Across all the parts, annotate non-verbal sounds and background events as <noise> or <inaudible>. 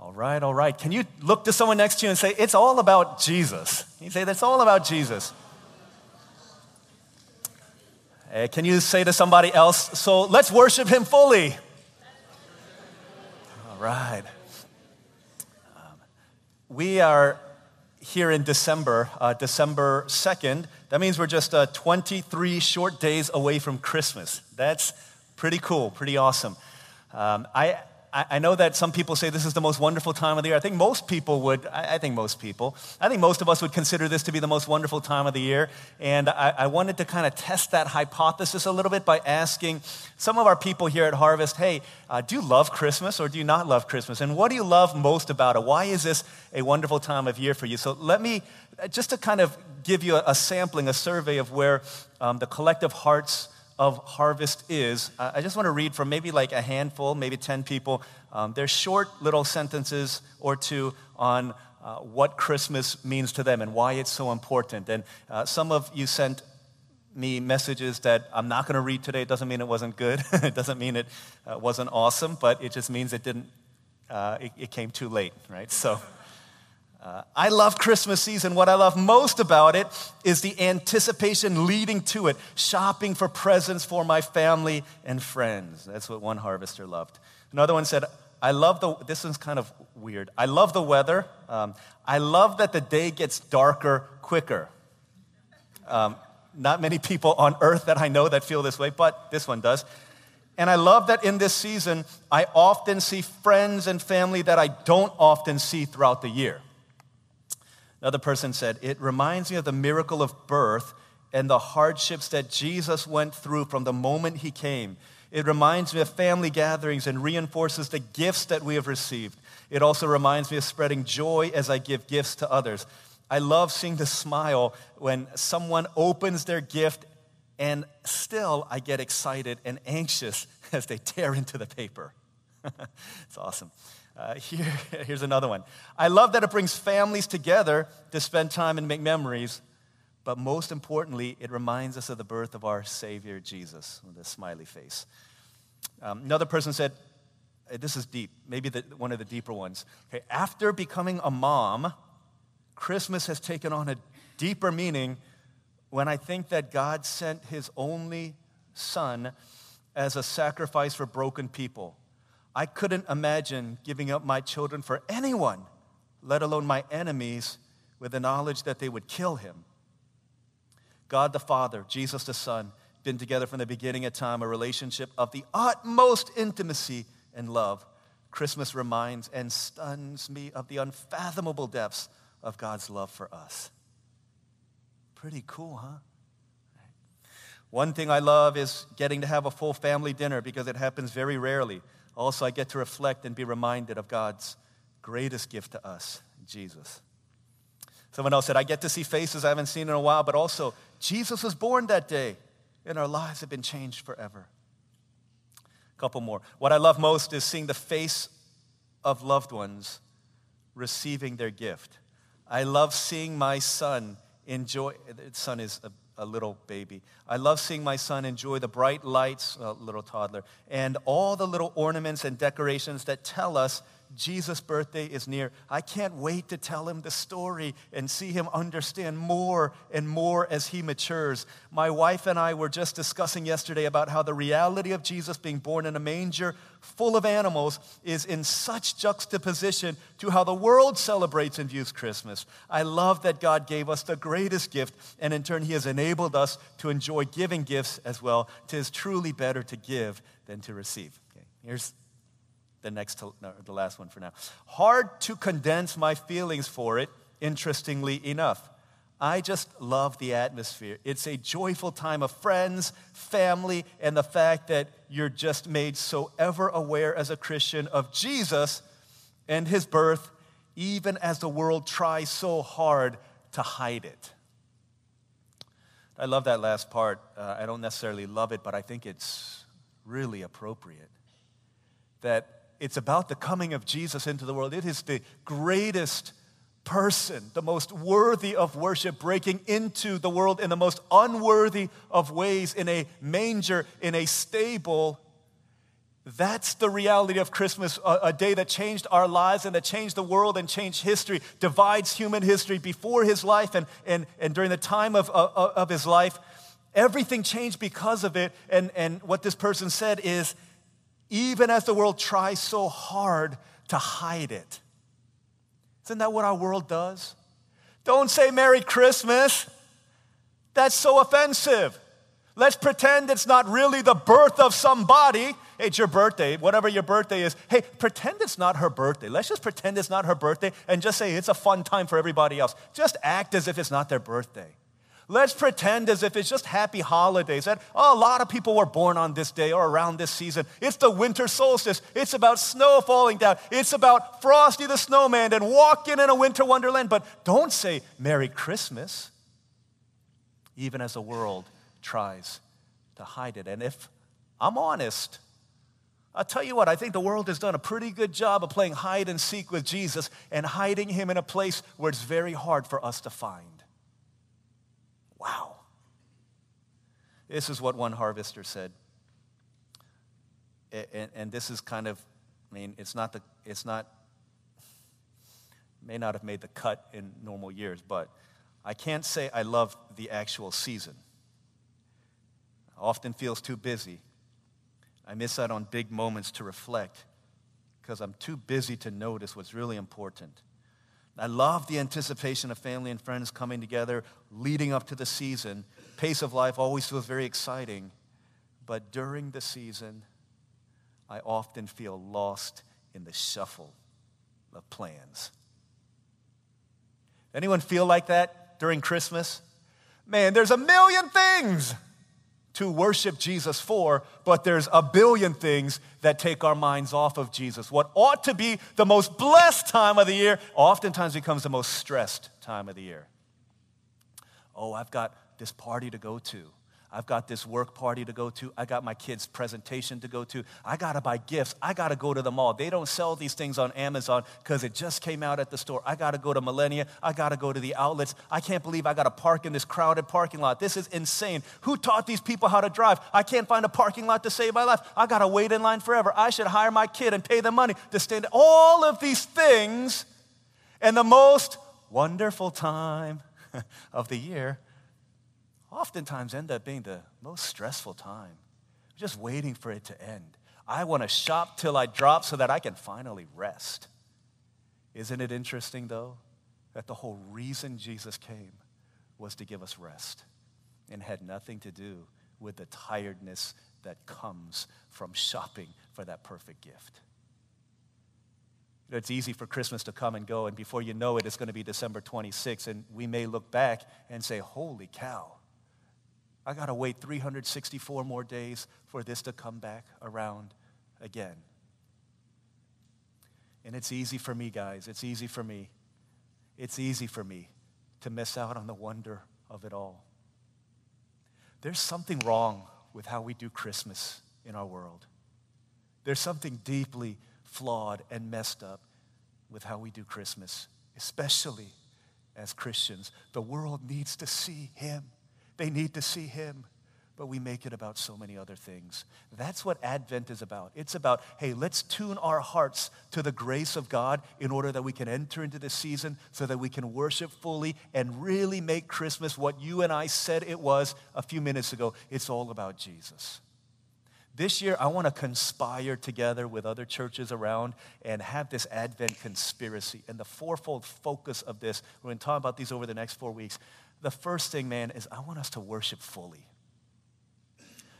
All right, all right. Can you look to someone next to you and say, It's all about Jesus? Can you say, That's all about Jesus? Hey, can you say to somebody else, So let's worship him fully? All right. Um, we are here in December, uh, December 2nd. That means we're just uh, 23 short days away from Christmas. That's pretty cool, pretty awesome. Um, I, I know that some people say this is the most wonderful time of the year. I think most people would, I think most people, I think most of us would consider this to be the most wonderful time of the year. And I, wanted to kind of test that hypothesis a little bit by asking some of our people here at Harvest, hey, uh, do you love Christmas or do you not love Christmas? And what do you love most about it? Why is this a wonderful time of year for you? So let me, uh, just to kind of give you a, a sampling, a survey of where um, the collective hearts of harvest is, I just want to read from maybe like a handful, maybe 10 people. Um, they're short little sentences or two on uh, what Christmas means to them and why it's so important. And uh, some of you sent me messages that I'm not going to read today. It doesn't mean it wasn't good. <laughs> it doesn't mean it uh, wasn't awesome, but it just means it didn't, uh, it, it came too late, right? So. Uh, I love Christmas season. What I love most about it is the anticipation leading to it, shopping for presents for my family and friends. That's what one harvester loved. Another one said, I love the, this one's kind of weird. I love the weather. Um, I love that the day gets darker quicker. Um, not many people on earth that I know that feel this way, but this one does. And I love that in this season, I often see friends and family that I don't often see throughout the year. Another person said, It reminds me of the miracle of birth and the hardships that Jesus went through from the moment he came. It reminds me of family gatherings and reinforces the gifts that we have received. It also reminds me of spreading joy as I give gifts to others. I love seeing the smile when someone opens their gift, and still I get excited and anxious <laughs> as they tear into the paper. <laughs> it's awesome. Uh, <laughs> here, here's another one. I love that it brings families together to spend time and make memories, but most importantly, it reminds us of the birth of our Savior Jesus with a smiley face. Um, another person said, This is deep, maybe the, one of the deeper ones. Okay, after becoming a mom, Christmas has taken on a deeper meaning when I think that God sent his only son as a sacrifice for broken people. I couldn't imagine giving up my children for anyone, let alone my enemies, with the knowledge that they would kill him. God the Father, Jesus the Son, been together from the beginning of time, a relationship of the utmost intimacy and love. Christmas reminds and stuns me of the unfathomable depths of God's love for us. Pretty cool, huh? One thing I love is getting to have a full family dinner because it happens very rarely. Also, I get to reflect and be reminded of God's greatest gift to us, Jesus. Someone else said, I get to see faces I haven't seen in a while, but also, Jesus was born that day, and our lives have been changed forever. A couple more. What I love most is seeing the face of loved ones receiving their gift. I love seeing my son enjoy, son is a a little baby. I love seeing my son enjoy the bright lights, a little toddler, and all the little ornaments and decorations that tell us Jesus' birthday is near. I can't wait to tell him the story and see him understand more and more as he matures. My wife and I were just discussing yesterday about how the reality of Jesus being born in a manger full of animals is in such juxtaposition to how the world celebrates and views Christmas. I love that God gave us the greatest gift, and in turn, he has enabled us to enjoy giving gifts as well. Tis truly better to give than to receive. Okay, here's the next to, no, the last one for now. Hard to condense my feelings for it, interestingly enough. I just love the atmosphere. It's a joyful time of friends, family, and the fact that you're just made so ever aware as a Christian of Jesus and his birth, even as the world tries so hard to hide it. I love that last part. Uh, I don't necessarily love it, but I think it's really appropriate. That it's about the coming of Jesus into the world. It is the greatest person, the most worthy of worship, breaking into the world in the most unworthy of ways, in a manger, in a stable, That's the reality of Christmas, a, a, day that changed our lives and that changed the world and changed history, divides human history before his life and, and, and during the time of, of, of his life. Everything changed because of it. And, and what this person said is even as the world tries so hard to hide it. Isn't that what our world does? Don't say Merry Christmas. That's so offensive. Let's pretend it's not really the birth of somebody. It's your birthday, whatever your birthday is. Hey, pretend it's not her birthday. Let's just pretend it's not her birthday and just say it's a fun time for everybody else. Just act as if it's not their birthday. Let's pretend as if it's just happy holidays. That oh, a lot of people were born on this day or around this season. It's the winter solstice. It's about snow falling down. It's about Frosty the Snowman and walking in a winter wonderland. But don't say Merry Christmas, even as the world tries to hide it. And if I'm honest, I'll tell you what, I think the world has done a pretty good job of playing hide and seek with Jesus and hiding him in a place where it's very hard for us to find. Wow. This is what one harvester said. And, and this is kind of, I mean, it's not the, it's not, may not have made the cut in normal years, but I can't say I love the actual season. I often feels too busy. I miss out on big moments to reflect because I'm too busy to notice what's really important. I love the anticipation of family and friends coming together leading up to the season. Pace of life always feels very exciting. But during the season, I often feel lost in the shuffle of plans. Anyone feel like that during Christmas? Man, there's a million things to worship Jesus for, but there's a billion things that take our minds off of Jesus. What ought to be the most blessed time of the year oftentimes becomes the most stressed time of the year. Oh, I've got this party to go to. I've got this work party to go to. I got my kids' presentation to go to. I got to buy gifts. I got to go to the mall. They don't sell these things on Amazon because it just came out at the store. I got to go to Millenia. I got to go to the outlets. I can't believe I got to park in this crowded parking lot. This is insane. Who taught these people how to drive? I can't find a parking lot to save my life. I got to wait in line forever. I should hire my kid and pay the money to stand. All of these things and the most wonderful time <laughs> of the year oftentimes end up being the most stressful time. Just waiting for it to end. I want to shop till I drop so that I can finally rest. Isn't it interesting, though, that the whole reason Jesus came was to give us rest and had nothing to do with the tiredness that comes from shopping for that perfect gift? It's easy for Christmas to come and go, and before you know it, it's going to be December 26th, and we may look back and say, Holy cow, I got to wait 364 more days for this to come back around again. And it's easy for me, guys. It's easy for me. It's easy for me to miss out on the wonder of it all. There's something wrong with how we do Christmas in our world. There's something deeply flawed and messed up with how we do Christmas, especially as Christians. The world needs to see Him. They need to see him. But we make it about so many other things. That's what Advent is about. It's about, hey, let's tune our hearts to the grace of God in order that we can enter into this season so that we can worship fully and really make Christmas what you and I said it was a few minutes ago. It's all about Jesus. This year, I want to conspire together with other churches around and have this Advent conspiracy. And the fourfold focus of this, we're going to talk about these over the next four weeks the first thing, man, is I want us to worship fully.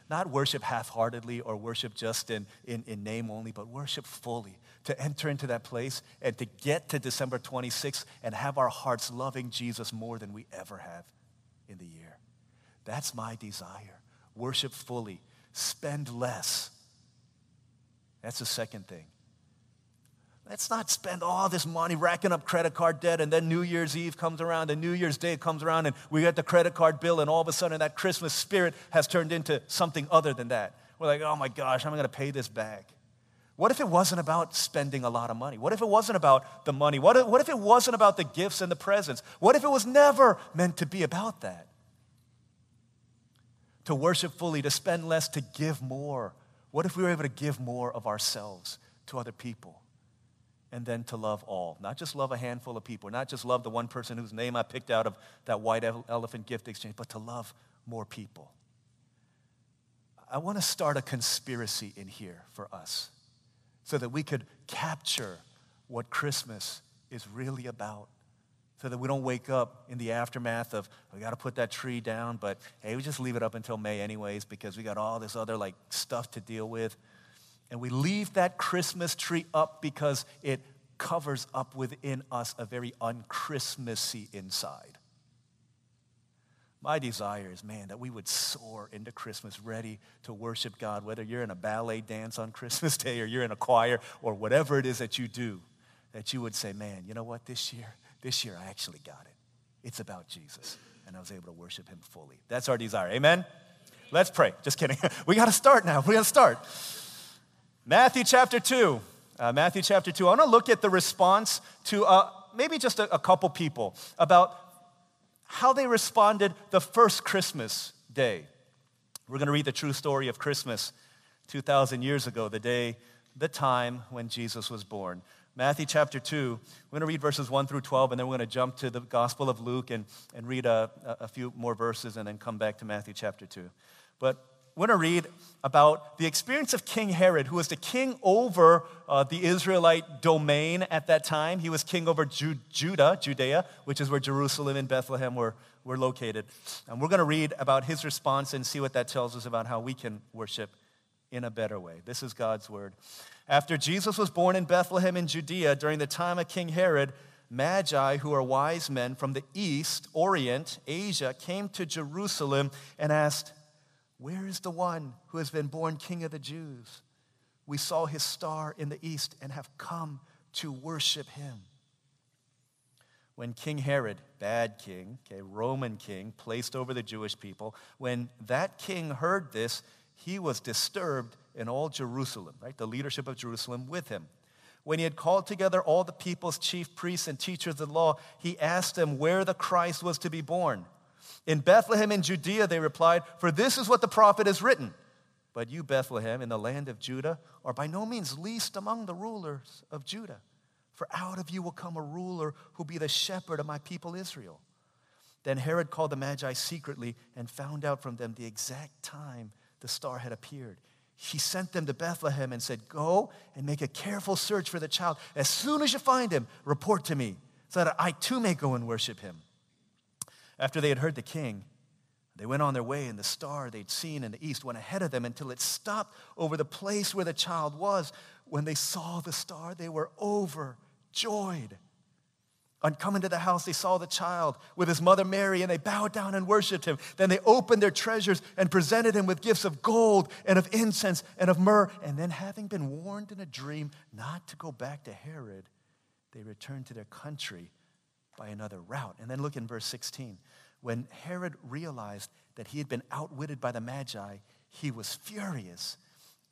Not worship half heartedly or worship just in, in, in, name only, but worship fully. To enter into that place and to get to December 26th and have our hearts loving Jesus more than we ever have in the year. That's my desire. Worship fully, spend less. That's the second thing. Let's not spend all this money racking up credit card debt, and then New Year's Eve comes around, and New Year's Day comes around, and we get the credit card bill, and all of a sudden that Christmas spirit has turned into something other than that. We're like, oh my gosh, I'm going to pay this back. What if it wasn't about spending a lot of money? What if it wasn't about the money? What if, what if it wasn't about the gifts and the presents? What if it was never meant to be about that? To worship fully, to spend less, to give more. What if we were able to give more of ourselves to other people? And then to love all, not just love a handful of people, not just love the one person whose name I picked out of that white elephant gift exchange, but to love more people. I want to start a conspiracy in here for us so that we could capture what Christmas is really about. So that we don't wake up in the aftermath of, we got to put that tree down, but hey, we just leave it up until May, anyways, because we got all this other like stuff to deal with. And we leave that Christmas tree up because it covers up within us a very unchristmassy inside. My desire is, man, that we would soar into Christmas ready to worship God, whether you're in a ballet dance on Christmas Day or you're in a choir or whatever it is that you do, that you would say, man, you know what, this year, this year I actually got it. It's about Jesus. And I was able to worship him fully. That's our desire. Amen? Let's pray. Just kidding. <laughs> we got to start now. We got to start. Matthew chapter 2. Uh, Matthew chapter 2. I want to look at the response to uh, maybe just a, a couple people about how they responded the first Christmas day. We're going to read the true story of Christmas 2,000 years ago, the day, the time when Jesus was born. Matthew chapter 2, we're going to read verses 1 through 12, and then we're going to jump to the Gospel of Luke and, and read a, a few more verses and then come back to Matthew chapter 2. But we're going to read about the experience of King Herod, who was the king over uh, the Israelite domain at that time. He was king over Ju- Judah, Judea, which is where Jerusalem and Bethlehem were, were located. And we're going to read about his response and see what that tells us about how we can worship in a better way. This is God's word. After Jesus was born in Bethlehem in Judea during the time of King Herod, Magi, who are wise men from the east, Orient, Asia, came to Jerusalem and asked, where is the one who has been born King of the Jews? We saw his star in the east and have come to worship him. When King Herod, bad king, okay, Roman king, placed over the Jewish people, when that king heard this, he was disturbed in all Jerusalem, right? The leadership of Jerusalem with him. When he had called together all the people's chief priests and teachers of the law, he asked them where the Christ was to be born. In Bethlehem in Judea, they replied, For this is what the prophet has written. But you, Bethlehem, in the land of Judah, are by no means least among the rulers of Judah. For out of you will come a ruler who will be the shepherd of my people Israel. Then Herod called the Magi secretly and found out from them the exact time the star had appeared. He sent them to Bethlehem and said, Go and make a careful search for the child. As soon as you find him, report to me, so that I too may go and worship him. After they had heard the king, they went on their way, and the star they'd seen in the east went ahead of them until it stopped over the place where the child was. When they saw the star, they were overjoyed. On coming to the house, they saw the child with his mother Mary, and they bowed down and worshiped him. Then they opened their treasures and presented him with gifts of gold and of incense and of myrrh. And then, having been warned in a dream not to go back to Herod, they returned to their country by another route. And then look in verse 16. When Herod realized that he had been outwitted by the Magi, he was furious.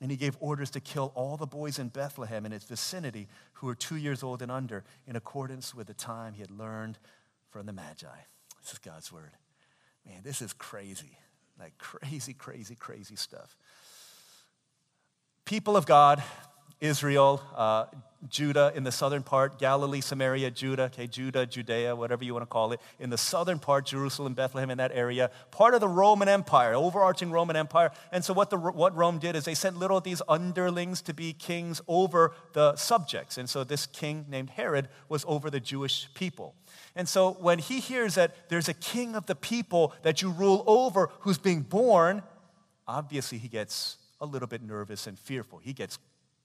And he gave orders to kill all the boys in Bethlehem and its vicinity who were two years old and under, in accordance with the time he had learned from the Magi. This is God's word. Man, this is crazy. Like crazy, crazy, crazy stuff. People of God, Israel, uh, Judah in the southern part, Galilee, Samaria, Judah, okay, Judah, Judea, whatever you want to call it. In the southern part, Jerusalem, Bethlehem, in that area, part of the Roman Empire, overarching Roman Empire. And so what, the, what Rome did is they sent little of these underlings to be kings over the subjects. And so this king named Herod was over the Jewish people. And so when he hears that there's a king of the people that you rule over who's being born, obviously he gets a little bit nervous and fearful. He gets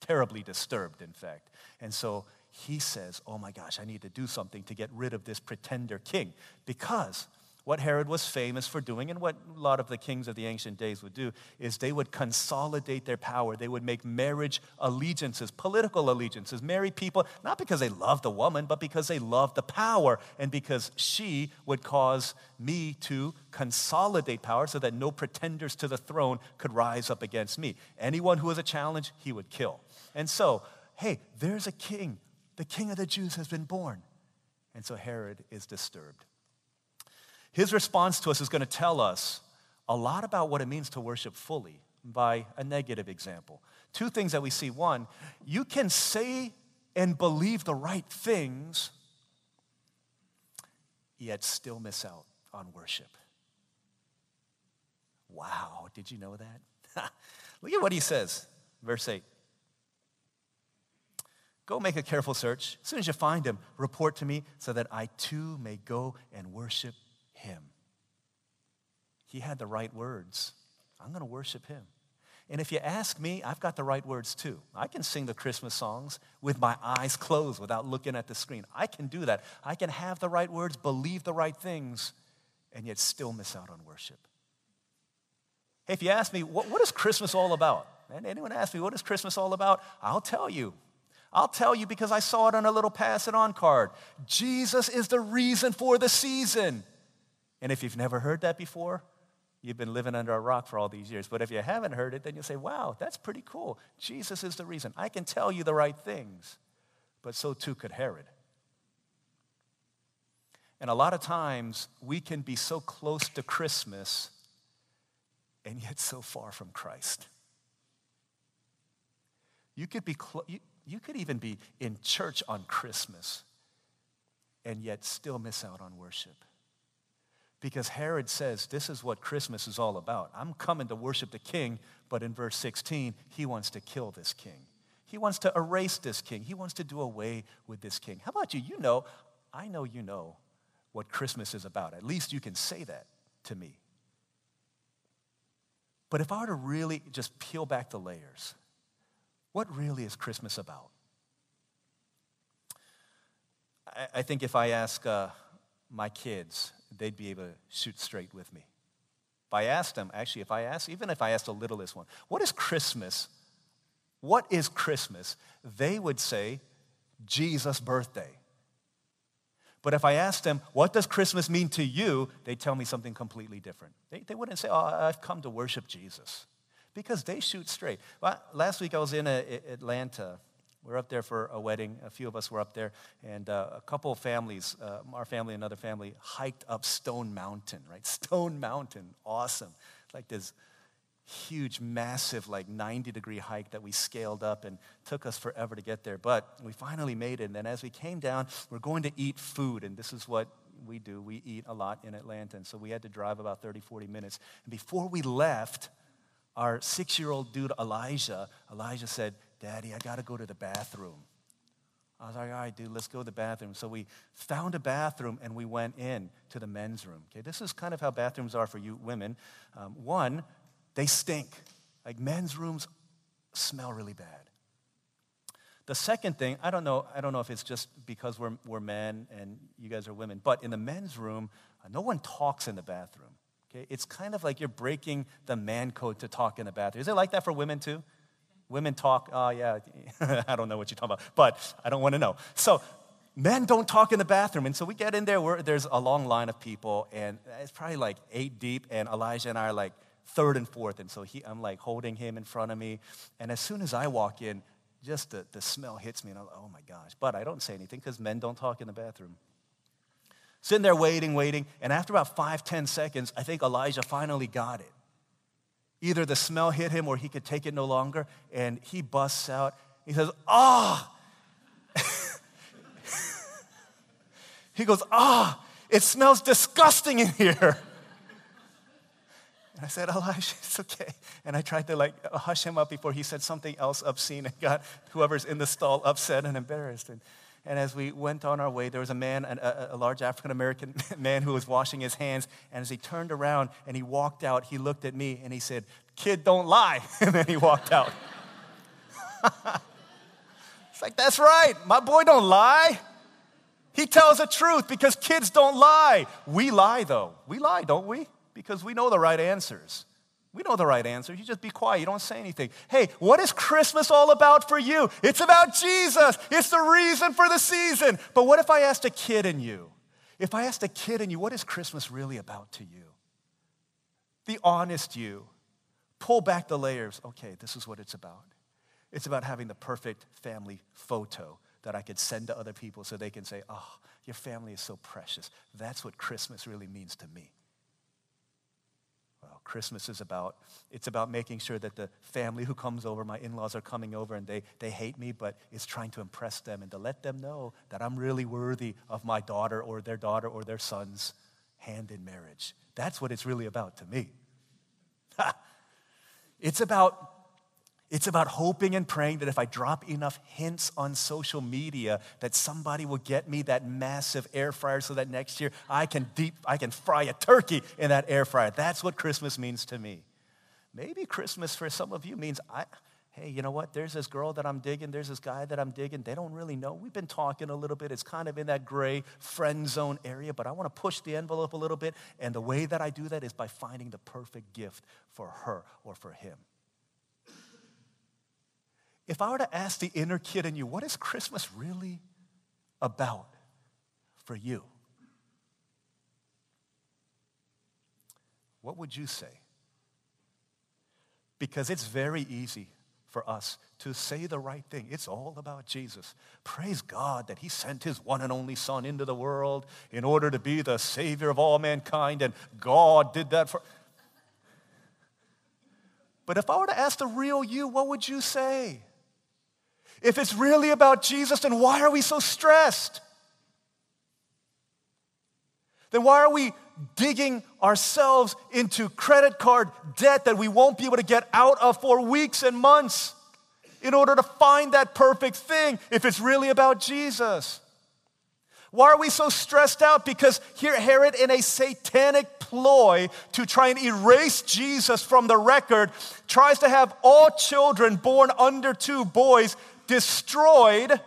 terribly disturbed, in fact. And so he says, Oh my gosh, I need to do something to get rid of this pretender king. Because what Herod was famous for doing, and what a lot of the kings of the ancient days would do, is they would consolidate their power. They would make marriage allegiances, political allegiances, marry people, not because they loved the woman, but because they loved the power, and because she would cause me to consolidate power so that no pretenders to the throne could rise up against me. Anyone who was a challenge, he would kill. And so, hey, there's a king. The king of the Jews has been born. And so Herod is disturbed. His response to us is going to tell us a lot about what it means to worship fully by a negative example. Two things that we see. One, you can say and believe the right things, yet still miss out on worship. Wow, did you know that? <laughs> Look at what he says, verse 8. Go make a careful search. As soon as you find him, report to me so that I too may go and worship him. He had the right words. I'm going to worship him. And if you ask me, I've got the right words too. I can sing the Christmas songs with my eyes closed without looking at the screen. I can do that. I can have the right words, believe the right things, and yet still miss out on worship. Hey, if you ask me, what, what is Christmas all about? And anyone ask me, what is Christmas all about? I'll tell you. I'll tell you because I saw it on a little pass it on card. Jesus is the reason for the season. And if you've never heard that before, you've been living under a rock for all these years. But if you haven't heard it, then you'll say, wow, that's pretty cool. Jesus is the reason. I can tell you the right things. But so too could Herod. And a lot of times we can be so close to Christmas and yet so far from Christ. You could be close. You could even be in church on Christmas and yet still miss out on worship. Because Herod says, This is what Christmas is all about. I'm coming to worship the king, but in verse 16, he wants to kill this king. He wants to erase this king. He wants to do away with this king. How about you? You know, I know you know what Christmas is about. At least you can say that to me. But if I were to really just peel back the layers, what really is Christmas about? I, I think if I ask uh, my kids, they'd be able to shoot straight with me. If I asked them, actually, if I asked, even if I asked the littlest one, what is Christmas? What is Christmas? They would say, Jesus' birthday. But if I asked them, what does Christmas mean to you? They'd tell me something completely different. They, they wouldn't say, oh, I've come to worship Jesus. Because they shoot straight. Well, last week I was in a, uh, Atlanta. We are up there for a wedding. A few of us were up there. And uh, a couple of families, uh, our family, another family, hiked up Stone Mountain, right? <laughs> Stone Mountain, awesome. Like this huge, massive, like 90 degree hike that we scaled up and took us forever to get there. But we finally made it. And then as we came down, we're going to eat food. And this is what we do we eat a lot in Atlanta. And so we had to drive about 30, 40 minutes. And before we left, our six year old dude, Elijah, Elijah said, Daddy, I got to go to the bathroom. I was like, all right, dude, let's go to the bathroom. So we found a bathroom and we went in to the men's room. Okay, this is kind of how bathrooms are for you women. Um, one, they stink. Like men's rooms smell really bad. The second thing, I don't know, I don't know if it's just because we're, we're men and you guys are women, but in the men's room, uh, no one talks in the bathroom. Okay? It's kind of like you're breaking the man code to talk in the bathroom. Is it like that for women too? Women talk, oh yeah, <laughs> I don't know what you're talking about, but I don't want to know. So men don't talk in the bathroom. And so we get in there, there's a long line of people, and it's probably like eight deep, and Elijah and I are like third and fourth. And so he, I'm like holding him in front of me. And as soon as I walk in, just the, the smell hits me, and I'm like, oh my gosh. But I don't say anything because men don't talk in the bathroom. Sitting there waiting, waiting, and after about five, ten seconds, I think Elijah finally got it. Either the smell hit him or he could take it no longer, and he busts out. He says, Ah! Oh. <laughs> he goes, Ah, oh, it smells disgusting in here. And I said, Elijah, it's okay. And I tried to like hush him up before he said something else obscene and got whoever's in the stall upset and embarrassed. And, and as we went on our way, there was a man, a, a large African American <laughs> man who was washing his hands. And as he turned around and he walked out, he looked at me and he said, Kid, don't lie. <laughs> And then he walked out. <laughs> it's like, that's right. My boy don't lie. He tells the truth because kids don't lie. We lie, though. We lie, don't we? because we know the right answers. We know the right answer. You just be quiet. You don't say anything. Hey, what is Christmas all about for you? It's about Jesus. It's the reason for the season. But what if I asked a kid in you? If I asked a kid in you, what is Christmas really about to you? The honest you. Pull back the layers. Okay, this is what it's about. It's about having the perfect family photo that I could send to other people so they can say, oh, your family is so precious. That's what Christmas really means to me. Christmas is about. It's about making sure that the family who comes over, my in laws are coming over and they, they hate me, but it's trying to impress them and to let them know that I'm really worthy of my daughter or their daughter or their son's hand in marriage. That's what it's really about to me. <laughs> it's about it's about hoping and praying that if I drop enough hints on social media that somebody will get me that massive air fryer so that next year I can deep I can fry a turkey in that air fryer. That's what Christmas means to me. Maybe Christmas for some of you means I hey, you know what? There's this girl that I'm digging, there's this guy that I'm digging. They don't really know. We've been talking a little bit. It's kind of in that gray friend zone area, but I want to push the envelope a little bit, and the way that I do that is by finding the perfect gift for her or for him. If I were to ask the inner kid in you, what is Christmas really about for you? What would you say? Because it's very easy for us to say the right thing. It's all about Jesus. Praise God that He sent His one and only Son into the world in order to be the Savior of all mankind, and God did that for. But if I were to ask the real you, what would you say? If it's really about Jesus, then why are we so stressed? Then why are we digging ourselves into credit card debt that we won't be able to get out of for weeks and months in order to find that perfect thing if it's really about Jesus? Why are we so stressed out? Because here, Herod, in a satanic ploy to try and erase Jesus from the record, tries to have all children born under two boys destroyed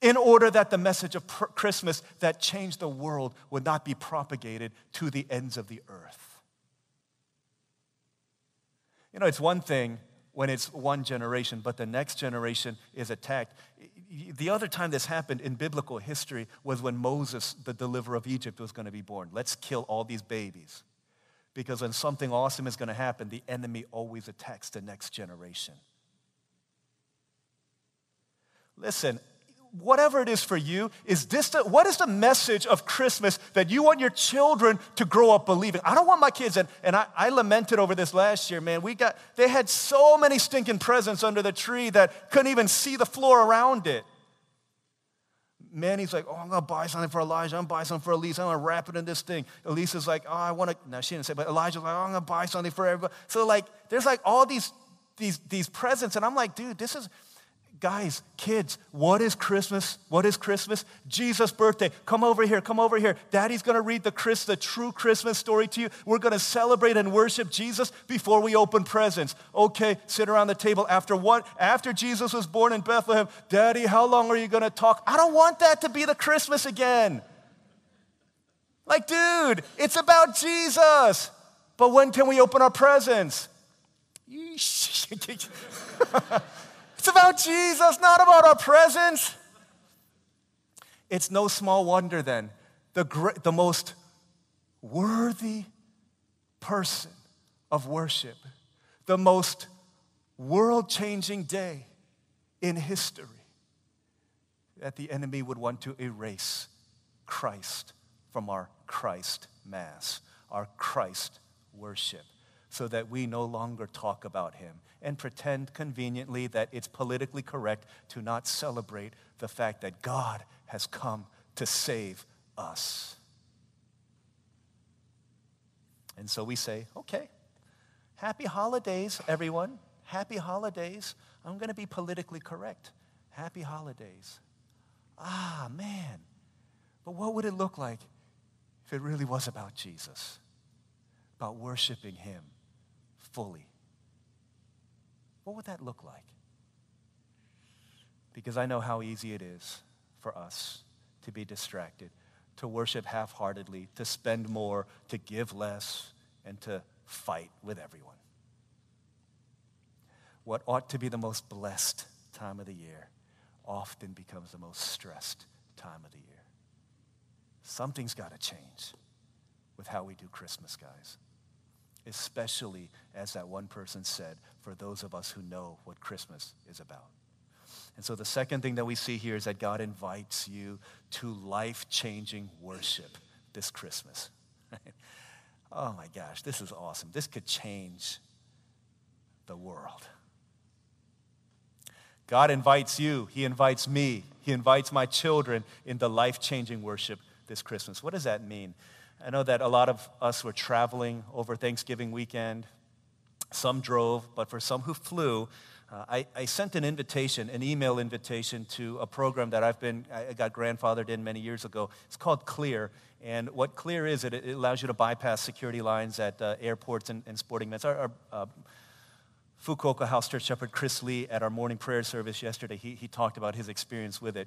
in order that the message of Christmas that changed the world would not be propagated to the ends of the earth. You know, it's one thing when it's one generation, but the next generation is attacked. The other time this happened in biblical history was when Moses, the deliverer of Egypt, was going to be born. Let's kill all these babies. Because when something awesome is going to happen, the enemy always attacks the next generation. Listen, whatever it is for you, is this the, what is the message of Christmas that you want your children to grow up believing? I don't want my kids, and, and I, I lamented over this last year, man. We got, they had so many stinking presents under the tree that couldn't even see the floor around it. Manny's like, oh, I'm gonna buy something for Elijah. I'm gonna buy something for Elise. I'm gonna wrap it in this thing. Elisa's like, oh, I wanna, no, she didn't say, but Elijah's like, oh, I'm gonna buy something for everybody. So like, there's like all these, these, these presents, and I'm like, dude, this is, Guys, kids, what is Christmas? What is Christmas? Jesus' birthday. Come over here, come over here. Daddy's gonna read the, Chris, the true Christmas story to you. We're gonna celebrate and worship Jesus before we open presents. Okay, sit around the table. After what? After Jesus was born in Bethlehem, Daddy, how long are you gonna talk? I don't want that to be the Christmas again. Like, dude, it's about Jesus. But when can we open our presents? <laughs> <laughs> It's about Jesus, not about our presence. It's no small wonder then, the, the most worthy person of worship, the most world changing day in history, that the enemy would want to erase Christ from our Christ Mass, our Christ worship so that we no longer talk about him and pretend conveniently that it's politically correct to not celebrate the fact that God has come to save us. And so we say, okay, happy holidays, everyone. Happy holidays. I'm going to be politically correct. Happy holidays. Ah, man. But what would it look like if it really was about Jesus? About worshiping him fully, what would that look like? Because I know how easy it is for us to be distracted, to worship half heartedly, to spend more, to give less, and to fight with everyone. What ought to be the most blessed time of the year often becomes the most stressed time of the year. Something's got to change with how we do Christmas, guys especially, as that one person said, for those of us who know what Christmas is about. And so the second thing that we see here is that God invites you to life changing worship this Christmas. <laughs> oh my gosh, this is awesome. This could change the world. God invites you, He invites me, He invites my children into life changing worship this Christmas. What does that mean? I know that a lot of us were traveling over Thanksgiving weekend. Some drove, but for some who flew, uh, I, I, sent an invitation, an email invitation to a program that I've been, I got grandfathered in many years ago. It's called Clear. And what Clear is, it, it allows you to bypass security lines at uh, airports and, and, sporting events. Our, our uh, Fukuoka House Church Shepherd Chris Lee at our morning prayer service yesterday, he, he talked about his experience with it.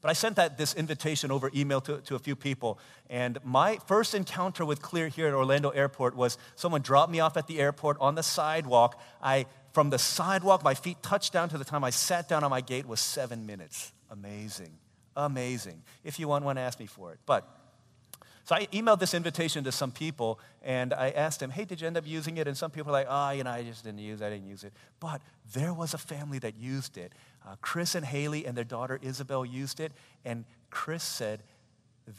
But I sent that, this invitation over email to, to a few people. And my first encounter with Clear here at Orlando Airport was someone dropped me off at the airport on the sidewalk. I, from the sidewalk, my feet touched down to the time I sat down on my gate was seven minutes. Amazing. Amazing. If you want one, ask me for it. But so I emailed this invitation to some people and I asked them, hey, did you end up using it? And some people are like, oh, you know, I just didn't use it, I didn't use it. But there was a family that used it. Uh, Chris and Haley and their daughter Isabel used it. And Chris said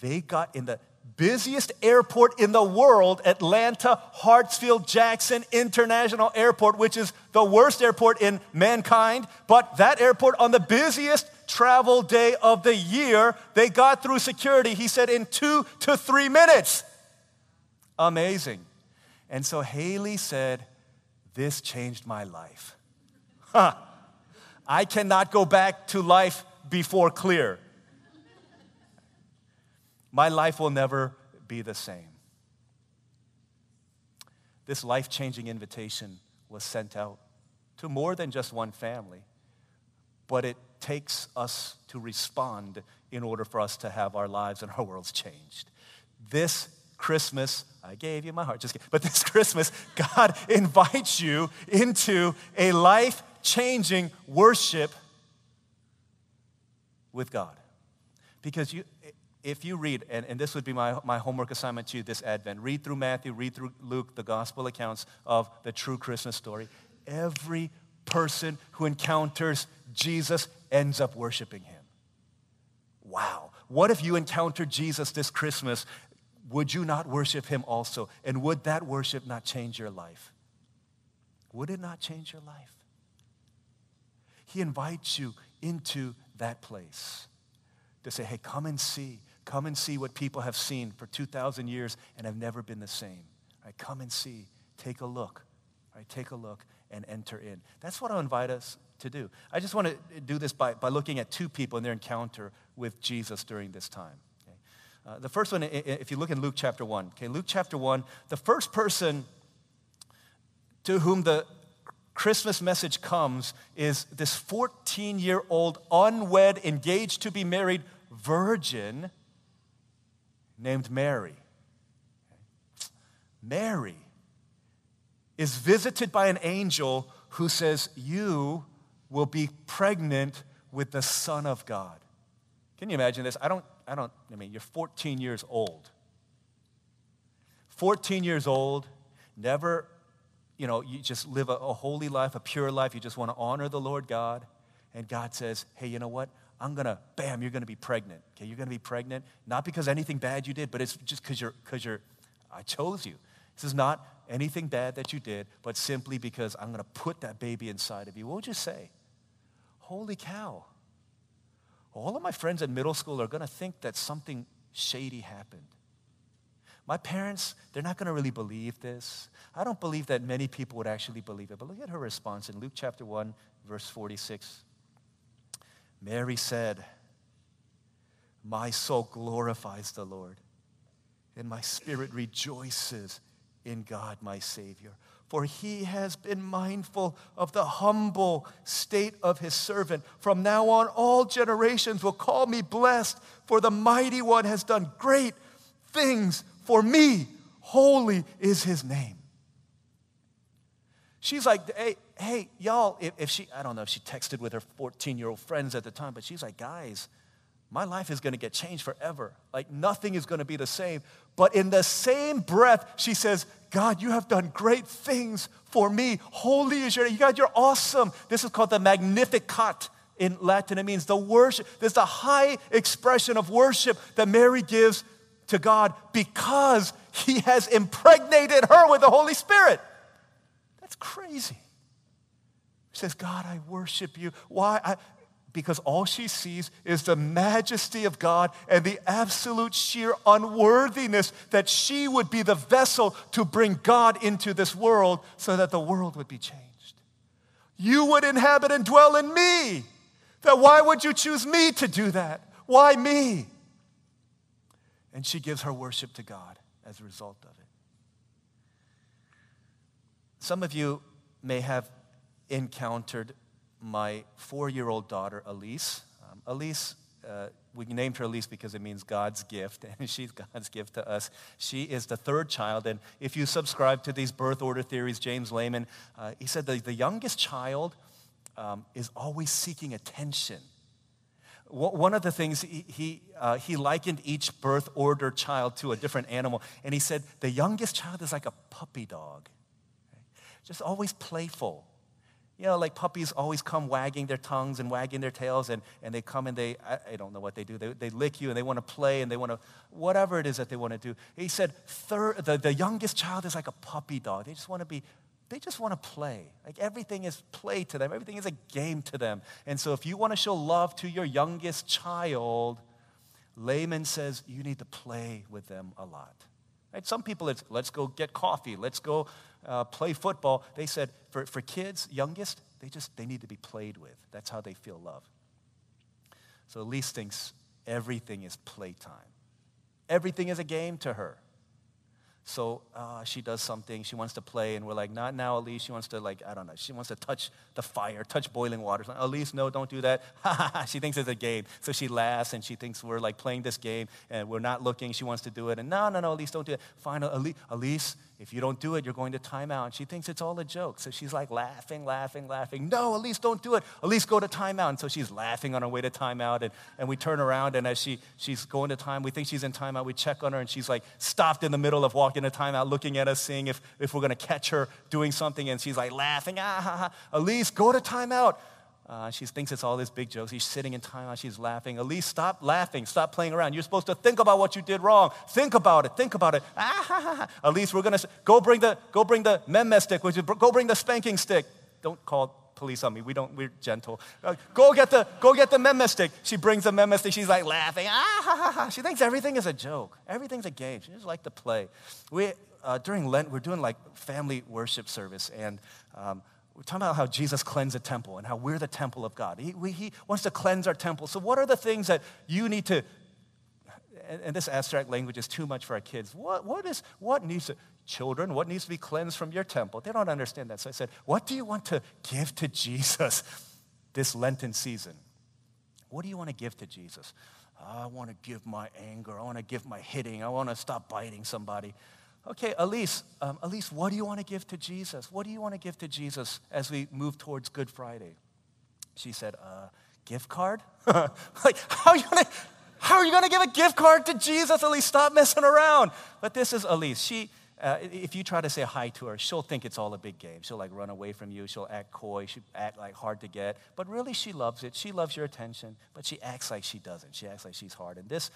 they got in the busiest airport in the world, Atlanta Hartsfield Jackson International Airport, which is the worst airport in mankind. But that airport on the busiest travel day of the year. They got through security, he said, in two to three minutes. Amazing. And so Haley said, This changed my life. Huh. <laughs> I cannot go back to life before clear. My life will never be the same. This life changing invitation was sent out to more than just one family, but it takes us to respond in order for us to have our lives and our worlds changed. This Christmas, I gave you my heart, just kidding. But this <laughs> Christmas, God <laughs> invites you into a life changing worship with God. Because you, if you read, and, and this would be my, my homework assignment to you this Advent, read through Matthew, read through Luke, the gospel accounts of the true Christmas story. Every person who encounters Jesus ends up worshiping him. Wow. What if you encountered Jesus this Christmas? Would you not worship him also? And would that worship not change your life? Would it not change your life? He invites you into that place to say, hey, come and see. Come and see what people have seen for 2,000 years and have never been the same. Right, come and see. Take a look. Right, take a look and enter in. That's what I invite us to do. I just want to do this by, by looking at two people in their encounter with Jesus during this time. Okay? Uh, the first one, if you look in Luke chapter 1, okay, Luke chapter 1, the first person to whom the Christmas message comes is this 14 year old, unwed, engaged to be married virgin named Mary. Mary is visited by an angel who says, You will be pregnant with the Son of God. Can you imagine this? I don't, I don't, I mean, you're 14 years old. 14 years old, never, you know, you just live a, a holy life, a pure life. You just want to honor the Lord God. And God says, hey, you know what? I'm going to, bam, you're going to be pregnant. Okay, you're going to be pregnant, not because anything bad you did, but it's just because you're, because you're, I chose you. This is not anything bad that you did, but simply because I'm going to put that baby inside of you. What would you say? Holy cow. All of my friends in middle school are going to think that something shady happened. My parents, they're not going to really believe this. I don't believe that many people would actually believe it. But look at her response in Luke chapter 1, verse 46. Mary said, My soul glorifies the Lord, and my spirit rejoices in God my Savior. For he has been mindful of the humble state of his servant. From now on, all generations will call me blessed, for the mighty one has done great things for me. Holy is his name. She's like, hey, hey, y'all, if, if she, I don't know if she texted with her 14 year old friends at the time, but she's like, guys, my life is to get changed forever. Like nothing is to be the same. But in the same breath, she says, God, you have done great things for me. Holy is your name. God, you're awesome. This is called the Magnificat in Latin. It means the worship. There's a high expression of worship that Mary gives to God because he has impregnated her with the Holy Spirit. That's crazy. She says, God, I worship you. Why? I, because all she sees is the majesty of God and the absolute sheer unworthiness that she would be the vessel to bring God into this world so that the world would be changed. You would inhabit and dwell in me. That why would you choose me to do that? Why me? And she gives her worship to God as a result of it. Some of you may have encountered my four year old daughter, Elise. Um, Elise, uh, we named her Elise because it means God's gift, <laughs> and she's God's gift to us. She is the third child, and if you subscribe to these birth order theories, James Lehman, uh, he said the youngest child um, is always seeking attention. One of the things he, he, uh, he likened each birth order child to a different animal, and he said the youngest child is like a puppy dog, just always playful you know, like puppies always come wagging their tongues and wagging their tails, and, and they come and they, I, I don't know what they do. They, they lick you and they want to play and they want to, whatever it is that they want to do. He said, third, the, the youngest child is like a puppy dog. They just want to be, they just want to play. Like everything is play to them, everything is a game to them. And so if you want to show love to your youngest child, Lehman says you need to play with them a lot. Right? Some people, it's let's go get coffee, let's go uh, play football. They said for, for kids, youngest, they just they need to be played with. That's how they feel love. So Elise thinks everything is playtime. Everything is a game to her. So uh, she does something, she wants to play, and we're like, not now, Elise. She wants to, like, I don't know, she wants to touch the fire, touch boiling water. Like, Elise, no, don't do that. <laughs> she thinks it's a game. So she laughs and she thinks we're like playing this game and we're not looking. She wants to do it. And no, no, no, Elise, don't do it. Fine, Elise, Elise if you don't do it, you're going to timeout. And she thinks it's all a joke. So she's like laughing, laughing, laughing. No, Elise, don't do it. Elise, go to timeout. And so she's laughing on her way to timeout. And, and we turn around, and as she, she's going to time, we think she's in timeout. We check on her, and she's like stopped in the middle of walking to timeout, looking at us, seeing if, if we're going to catch her doing something. And she's like laughing. Ah, ha, ha. Elise, go to timeout. Uh, she thinks it's all these big jokes. He's sitting in timeout. She's laughing. Elise, stop laughing. Stop playing around. You're supposed to think about what you did wrong. Think about it. Think about it. Ah, ha, ha, ha. Elise, we're gonna go bring the go bring the meme stick. Which is, go bring the spanking stick. Don't call police on me. We don't. We're gentle. Uh, go get the go get the meme stick. She brings the meme stick. She's like laughing. Ah, ha, ha, ha. She thinks everything is a joke. Everything's a game. She just like to play. We uh, during Lent we're doing like family worship service and. Um, we're talking about how Jesus cleansed the temple and how we're the temple of God. He, we, he wants to cleanse our temple. So, what are the things that you need to, and, and this abstract language is too much for our kids. What, what, is, what needs to, children, what needs to be cleansed from your temple? They don't understand that. So I said, What do you want to give to Jesus this Lenten season? What do you want to give to Jesus? I want to give my anger. I want to give my hitting. I want to stop biting somebody. Okay, Elise, um, Elise, what do you want to give to Jesus? What do you want to give to Jesus as we move towards Good Friday? She said, uh, gift card? <laughs> like, how are you going to... How are you going to give a gift card to Jesus? Elise, stop messing around. But this is Elise. She, uh, if you try to say hi to her, she'll think it's all a big game. She'll like run away from you. She'll act coy. She'll act like hard to get. But really, she loves it. She loves your attention. But she acts like she doesn't. She acts like she's hard. And this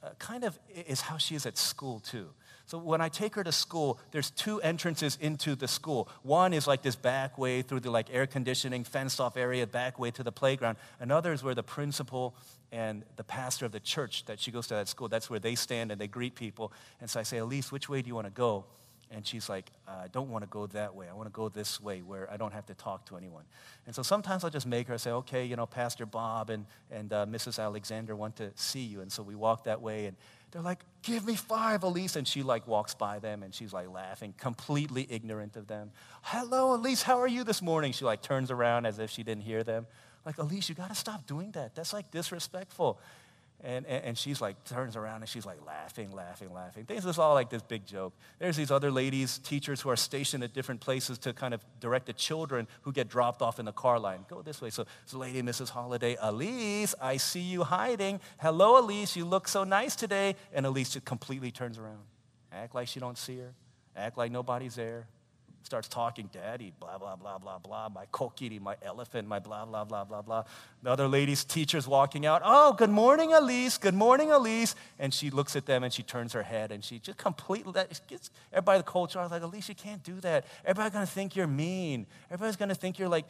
uh, kind of is how she is at school, too. So when I take her to school, there's two entrances into the school. One is like this back way through the like air conditioning, fenced off area, back way to the playground. Another is where the principal and the pastor of the church that she goes to that school, that's where they stand and they greet people. And so I say, Elise, which way do you want to go? And she's like, I don't want to go that way. I want to go this way where I don't have to talk to anyone. And so sometimes I'll just make her say, okay, you know, Pastor Bob and, and uh, Mrs. Alexander want to see you. And so we walk that way. And they're like, give me five, Elise. And she like walks by them and she's like laughing, completely ignorant of them. Hello, Elise, how are you this morning? She like turns around as if she didn't hear them. Like, Elise, you got to stop doing that. That's like disrespectful. And, and, and, she's like, turns around and she's like laughing, laughing, laughing. This is all like this big joke. There's these other ladies, teachers who are stationed at different places to kind of direct the children who get dropped off in the car line. Go this way. So, so lady, Mrs. Holiday, Elise, I see you hiding. Hello, Elise, you look so nice today. And Elise just completely turns around. Act like she don't see her. Act like nobody's there. Starts talking, Daddy, blah, blah, blah, blah, blah, my kokiri, my elephant, my blah, blah, blah, blah, blah. The other lady's teacher's walking out. Oh, good morning, Elise. Good morning, Elise. And she looks at them and she turns her head and she just completely gets everybody the culture. I like, Elise, you can't do that. Everybody's gonna think you're mean. Everybody's gonna think you're like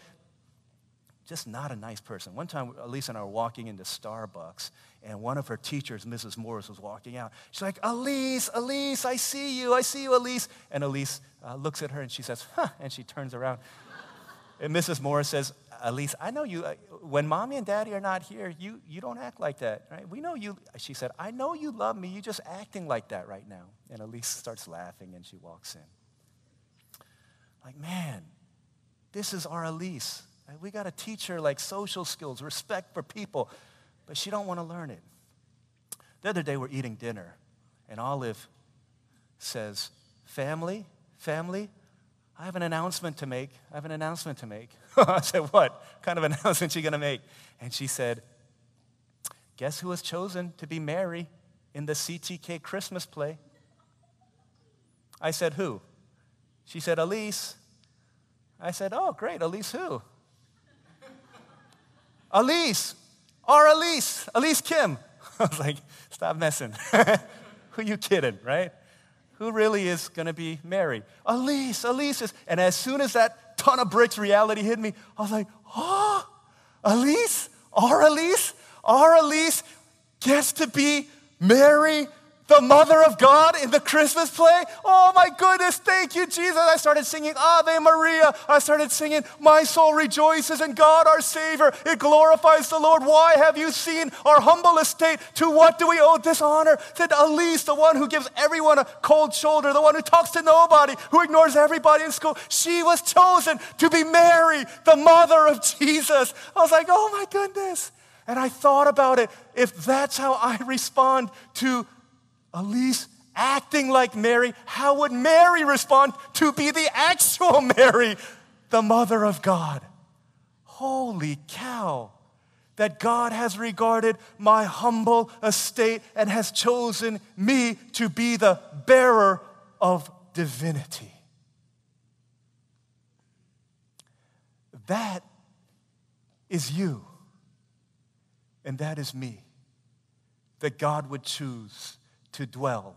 just not a nice person. One time, Elise and I were walking into Starbucks, and one of her teachers, Mrs. Morris, was walking out. She's like, Elise, Elise, I see you, I see you, Elise. And Elise uh, looks at her and she says, huh, and she turns around. and Mrs. Morris says, Elise, I know you, uh, when mommy and daddy are not here, you, you don't act like that, right? We know you, she said, I know you love me, you're just acting like that right now. And Elise starts laughing and she walks in. Like, man, this is our Elise. We got to teach her like social skills, respect for people, but she don't want to learn it. The other day we're eating dinner, and Olive says, "Family, family, I have an announcement to make. I have an announcement to make." <laughs> I said, "What kind of <laughs> announcement you gonna make?" And she said, "Guess who was chosen to be Mary in the CTK Christmas play?" I said, "Who?" She said, "Elise." I said, "Oh, great, Elise who?" Elise, our Elise, Elise Kim. <laughs> I was like, stop messing. <laughs> Who you kidding, right? Who really is going to be Mary? Elise, Elise is. And as soon as that ton of bricks reality hit me, I was like, oh, Elise, our Elise, our Elise gets to be Mary the mother of God in the Christmas play. Oh my goodness, thank you, Jesus. I started singing Ave Maria. I started singing, My soul rejoices in God our Savior. It glorifies the Lord. Why have you seen our humble estate? To what do we owe this honor? To Elise, the one who gives everyone a cold shoulder, the one who talks to nobody, who ignores everybody in school. She was chosen to be Mary, the mother of Jesus. I was like, oh my goodness. And I thought about it. If that's how I respond to Elise acting like Mary, how would Mary respond to be the actual <laughs> Mary, the mother of God? Holy cow, that God has regarded my humble estate and has chosen me to be the bearer of divinity. That is you, and that is me, that God would choose to dwell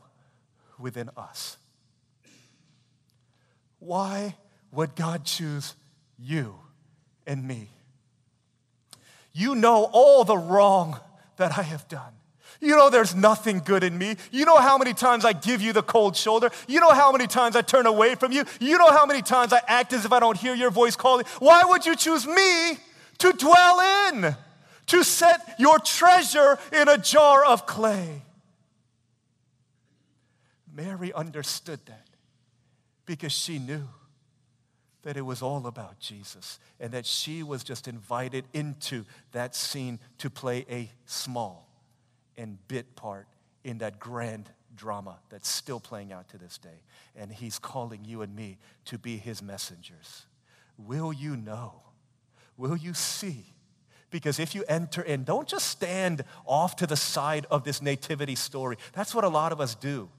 within us. Why would God choose you and me? You know all the wrong that I have done. You know there's nothing good in me. You know how many times I give you the cold shoulder. You know how many times I turn away from you. You know how many times I act as if I don't hear your voice calling. Why would you choose me to dwell in? To set your treasure in a jar of clay? Mary understood that because she knew that it was all about Jesus and that she was just invited into that scene to play a small and bit part in that grand drama that's still playing out to this day. And he's calling you and me to be his messengers. Will you know? Will you see? Because if you enter in, don't just stand off to the side of this nativity story. That's what a lot of us do.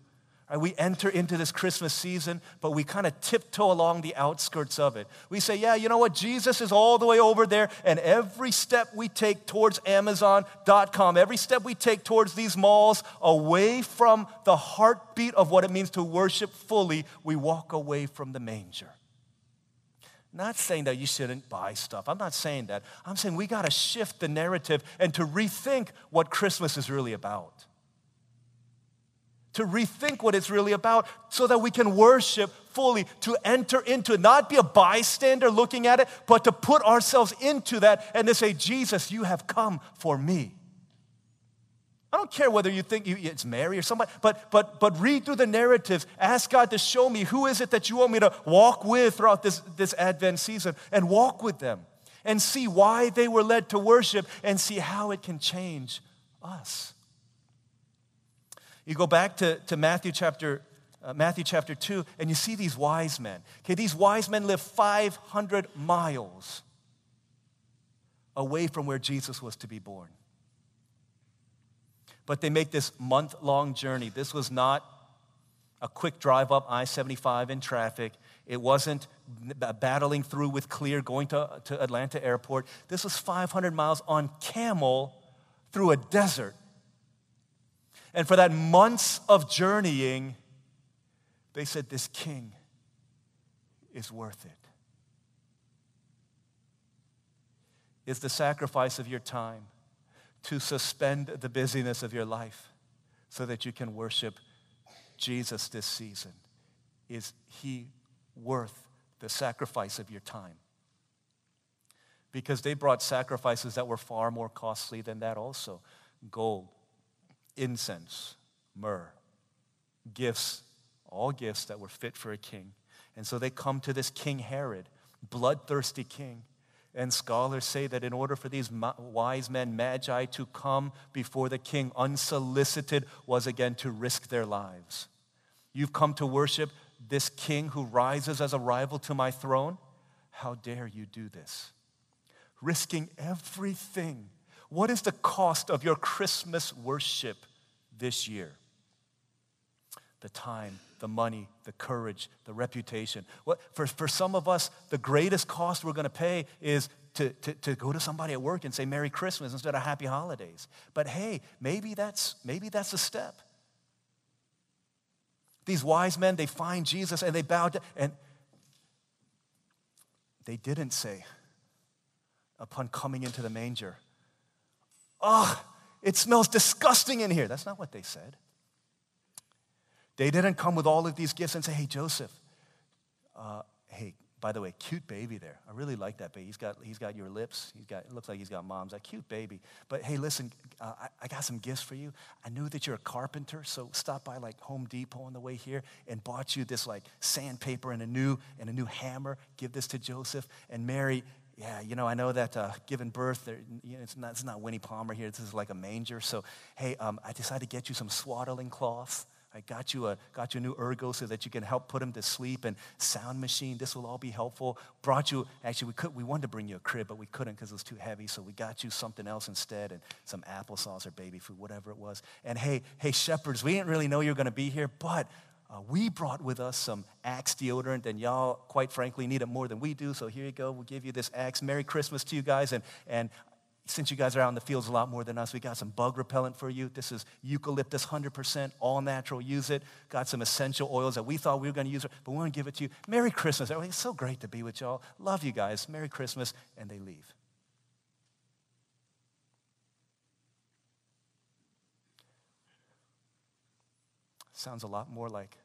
Right, we enter into this Christmas season, but we kind of tiptoe along the outskirts of it. We say, yeah, you know what? Jesus is all the way over there, and every step we take towards Amazon.com, every step we take towards these malls, away from the heartbeat of what it means to worship fully, we walk away from the manger. Not saying that you shouldn't buy stuff. I'm not saying that. I'm saying we got to shift the narrative and to rethink what Christmas is really about to rethink what it's really about so that we can worship fully, to enter into it, not be a bystander looking at it, but to put ourselves into that and to say, Jesus, you have come for me. I don't care whether you think you, it's Mary or somebody, but, but, but read through the narratives. Ask God to show me who is it that you want me to walk with throughout this, this Advent season and walk with them and see why they were led to worship and see how it can change us. You go back to, to Matthew chapter uh, Matthew chapter 2, and you see these wise men. Okay, these wise men live 500 miles away from where Jesus was to be born. But they make this month long journey. This was not a quick drive up I 75 in traffic. It wasn't battling through with Clear going to, to Atlanta Airport. This was 500 miles on camel through a desert. And for that months of journeying, they said, This king is worth it. Is the sacrifice of your time to suspend the busyness of your life so that you can worship Jesus this season? Is he worth the sacrifice of your time? Because they brought sacrifices that were far more costly than that, also gold, incense, myrrh, gifts, all gifts that were fit for a king. And so they come to this King Herod, bloodthirsty king and scholars say that in order for these wise men, magi, to come before the king unsolicited was again to risk their lives. You've come to worship this king who rises as a rival to my throne? How dare you do this? Risking everything. What is the cost of your Christmas worship this year? The time, the money, the courage, the reputation. What, for, for some of us, the greatest cost we're going to pay is to, to, to go to somebody at work and say Merry Christmas instead of Happy Holidays. But hey, maybe that's, maybe that's a step. These wise men, they find Jesus and they bow down. And they didn't say, upon coming into the manger, Oh, it smells disgusting in here. That's not what they said. They didn't come with all of these gifts and say, hey, Joseph, uh, hey, by the way, cute baby there. I really like that baby. He's got, he's got your lips. He's got, it looks like he's got mom's. That cute baby. But hey, listen, uh, I, I, got some gifts for you. I knew that you're a carpenter, so stop by like Home Depot on the way here and bought you this like sandpaper and a new and a new hammer. Give this to Joseph and Mary. Yeah, you know, I know that uh, giving birth, you know, it's, not, it's not Winnie Palmer here. This is like a manger. So, hey, um, I decided to get you some swaddling cloths. I got you a got you a new ergo so that you can help put him to sleep and sound machine. This will all be helpful. Brought you actually we could we wanted to bring you a crib, but we couldn't because it was too heavy. So we got you something else instead and some applesauce or baby food, whatever it was. And hey, hey shepherds, we didn't really know you were going to be here, but uh, we brought with us some Axe deodorant, and y'all, quite frankly, need it more than we do. So here you go. We'll give you this Axe. Merry Christmas to you guys. And, and since you guys are out in the fields a lot more than us, we got some bug repellent for you. This is eucalyptus, 100% all natural. Use it. Got some essential oils that we thought we were going to use, but we want to give it to you. Merry Christmas. It's so great to be with y'all. Love you guys. Merry Christmas. And they leave. Sounds a lot more like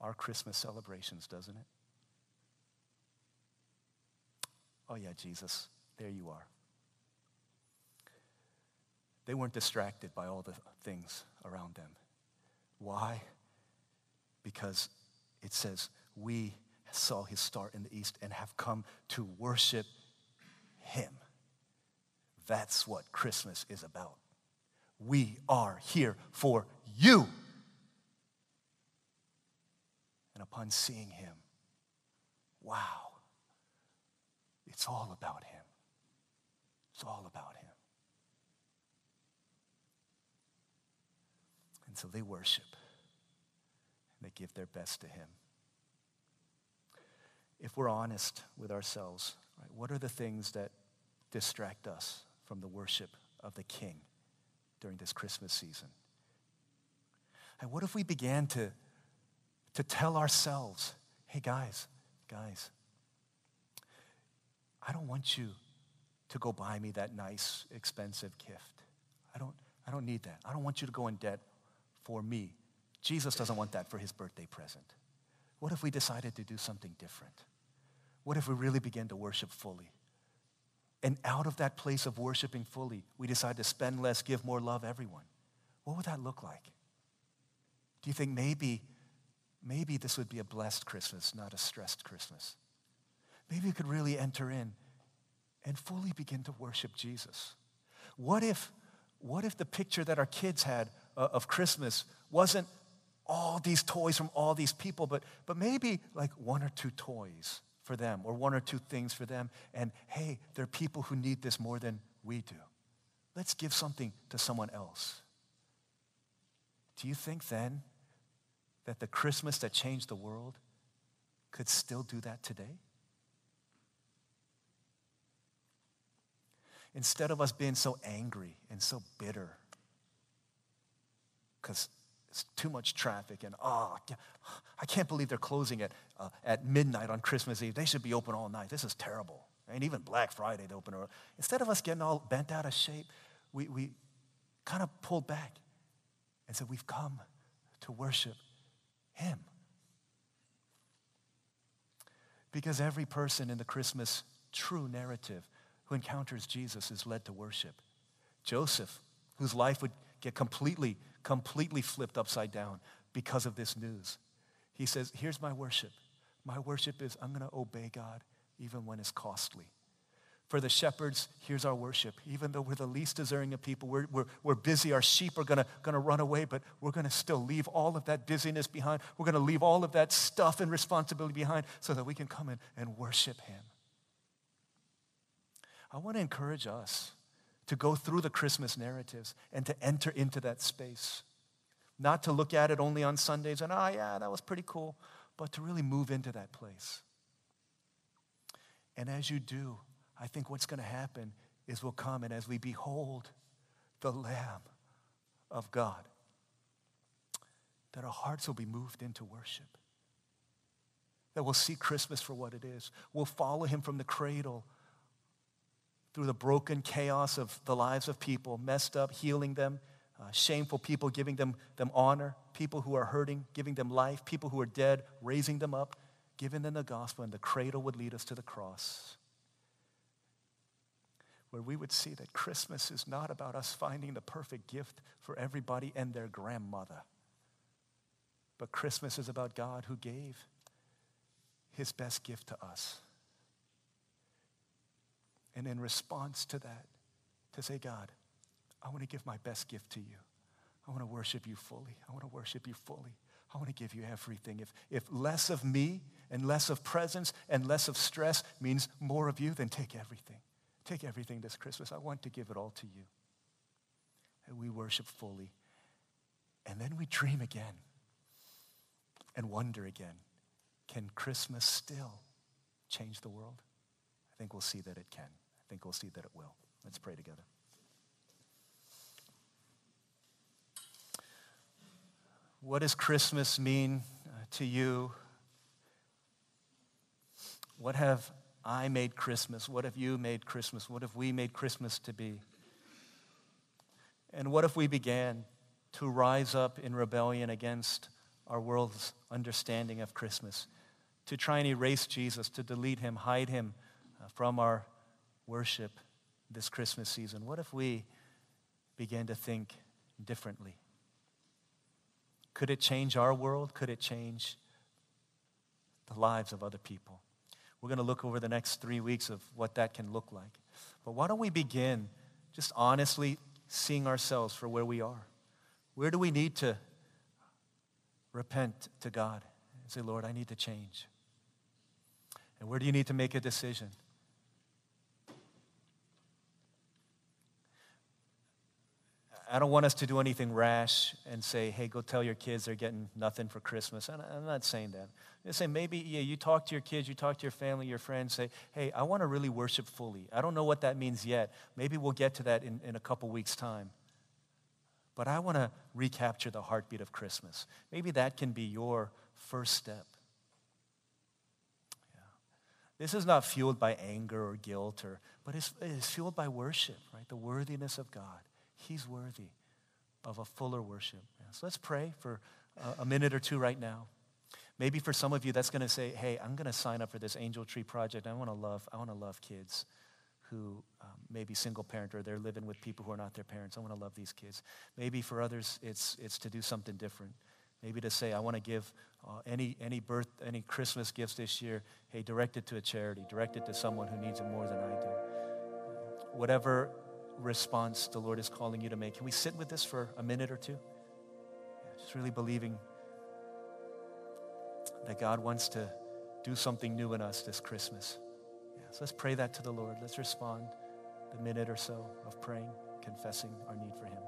our Christmas celebrations, doesn't it? Oh, yeah, Jesus, there you are. They weren't distracted by all the things around them. Why? Because it says, We saw his star in the east and have come to worship him. That's what Christmas is about. We are here for you. And upon seeing him, wow, it's all about him. It's all about him. And so they worship. They give their best to him. If we're honest with ourselves, right, what are the things that distract us from the worship of the King during this Christmas season? And what if we began to, to tell ourselves, hey, guys, guys, I don't want you to go buy me that nice, expensive gift. I don't, I don't need that. I don't want you to go in debt for me. Jesus doesn't want that for his birthday present. What if we decided to do something different? What if we really began to worship fully? And out of that place of worshiping fully, we decide to spend less, give more, love everyone. What would that look like? Do you think maybe, maybe this would be a blessed Christmas, not a stressed Christmas? Maybe we could really enter in and fully begin to worship Jesus. What if, what if the picture that our kids had uh, of Christmas wasn't all these toys from all these people, but, but maybe like one or two toys for them or one or two things for them. And hey, there are people who need this more than we do. Let's give something to someone else. Do you think then that the Christmas that changed the world could still do that today? Instead of us being so angry and so bitter because it's too much traffic and oh i can't believe they're closing it uh, at midnight on christmas eve. They should be open all night. This is terrible. And even black friday they open early. Instead of us getting all bent out of shape we, we kind of pulled back and said we've come to worship him because every person in the christmas true narrative who encounters jesus is led to worship joseph whose life would get completely completely flipped upside down because of this news. He says, Here's my worship. My worship is I'm going to obey God even when it's costly. For the shepherds, here's our worship. Even though we're the least deserving of people, we're, we're, we're busy. Our sheep are to gonna run away, but we're to still leave all of that busyness behind. We're to leave all of that stuff and responsibility behind so that we can come in and worship Him. I want to encourage us to go through the Christmas narratives and to enter into that space. Not to look at it only on Sundays and, oh, yeah, that was pretty cool, but to really move into that place. And as you do, I think what's going to happen is we'll come and as we behold the Lamb of God, that our hearts will be moved into worship. That we'll see Christmas for what it is. We'll follow him from the cradle through the broken chaos of the lives of people, messed up, healing them, uh, shameful people, giving them, them honor, people who are hurting, giving them life, people who are dead, raising them up, giving them the gospel, and the cradle would lead us to the cross. Where we would see that Christmas is not about us finding the perfect gift for everybody and their grandmother, but Christmas is about God who gave his best gift to us. And in response to that, to say, God, I want to give my best gift to you. I want to worship you fully. I want to worship you fully. I want to give you everything. If, if less of me and less of presence and less of stress means more of you, then take everything. Take everything this Christmas. I want to give it all to you. And we worship fully. And then we dream again and wonder again can Christmas still change the world? I think we'll see that it can I think we'll see that it will. Let's pray together. What does Christmas mean uh, to you? What have I made Christmas? What have you made Christmas? What have we made Christmas to be? And what if we began to rise up in rebellion against our world's understanding of Christmas, to try and erase Jesus, to delete him, hide him uh, from our worship this Christmas season? What if we began to think differently? Could it change our world? Could it change the lives of other people? We're going to look over the next three weeks of what that can look like. But why don't we begin just honestly seeing ourselves for where we are? Where do we need to repent to God and say, Lord, I need to change? And where do you need to make a decision? I don't want us to do anything rash and say, hey, go tell your kids they're getting nothing for Christmas. I'm not saying that. I'm saying maybe, yeah, you talk to your kids, you talk to your family, your friends, say, hey, I want to really worship fully. I don't know what that means yet. Maybe we'll get to that in, in a couple weeks' time. But I want to recapture the heartbeat of Christmas. Maybe that can be your first step. Yeah. This is not fueled by anger or guilt, or, but it's, it's fueled by worship, right? The worthiness of God. He's worthy of a fuller worship. So let's pray for a minute or two right now. Maybe for some of you, that's going to say, hey, I'm going to sign up for this Angel Tree Project. I want to love, I want to love kids who um, may be single parent or they're living with people who are not their parents. I want to love these kids. Maybe for others, it's, it's to do something different. Maybe to say, I want to give uh, any, any birth, any Christmas gifts this year, hey, direct it to a charity, direct it to someone who needs it more than I do. Whatever response the Lord is calling you to make. Can we sit with this for a minute or two? Just really believing that God wants to do something new in us this Christmas. Yeah, so let's pray that to the Lord. Let's respond the minute or so of praying, confessing our need for Him.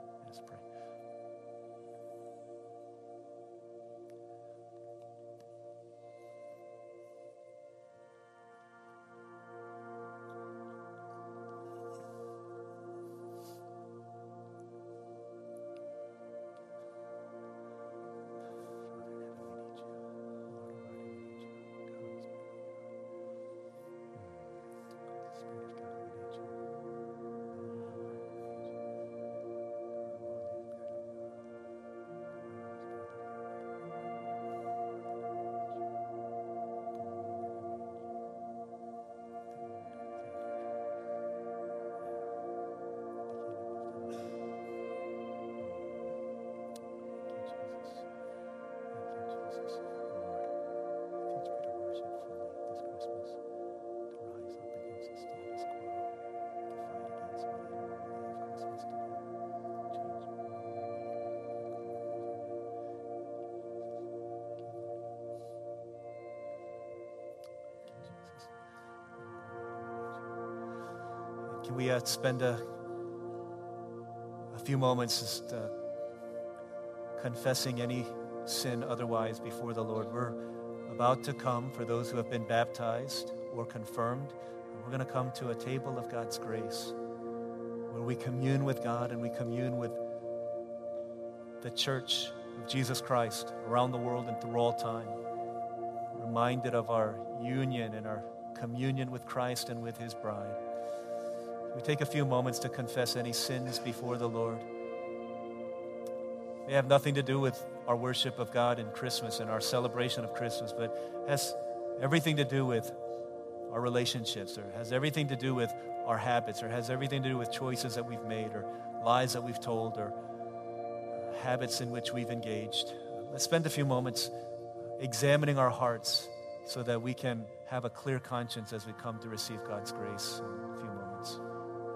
Can we uh, spend a, a few moments just uh, confessing any sin otherwise before the Lord? We're about to come for those who have been baptized or confirmed. We're going to come to a table of God's grace where we commune with God and we commune with the church of Jesus Christ around the world and through all time. Reminded of our union and our communion with Christ and with his bride. We take a few moments to confess any sins before the Lord. They have nothing to do with our worship of God in Christmas and our celebration of Christmas, but has everything to do with our relationships, or has everything to do with our habits, or has everything to do with choices that we've made, or lies that we've told, or habits in which we've engaged. Let's spend a few moments examining our hearts so that we can have a clear conscience as we come to receive God's grace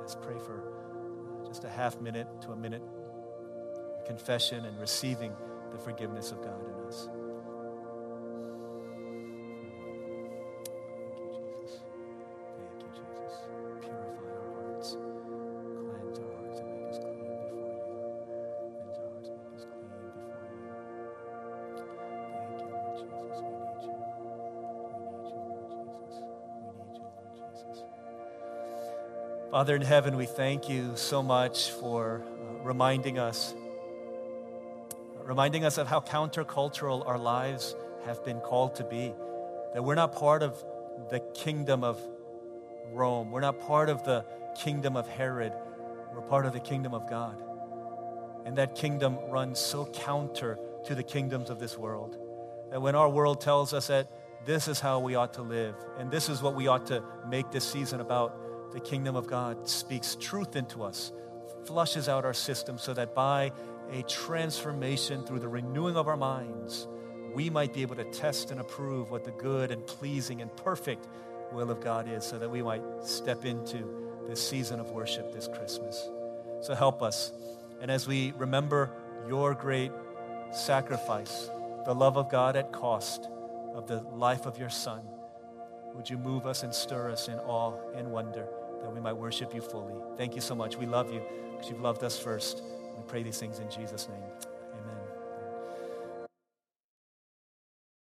Let's pray for uh, just a half minute to a minute confession and receiving the forgiveness of God in us. Father in heaven, we thank you so much for uh, reminding us reminding us of how countercultural our lives have been called to be. That we're not part of the kingdom of Rome, we're not part of the kingdom of Herod, we're part of the kingdom of God. And that kingdom runs so counter to the kingdoms of this world. That when our world tells us that this is how we ought to live, and this is what we ought to make this season about, the kingdom of God speaks truth into us, flushes out our system so that by a transformation through the renewing of our minds, we might be able to test and approve what the good and pleasing and perfect will of God is so that we might step into this season of worship this Christmas. So help us. And as we remember your great sacrifice, the love of God at cost of the life of your Son, would you move us and stir us in awe and wonder that we might worship you fully? Thank you so much. We love you because you've loved us first. We pray these things in Jesus' name.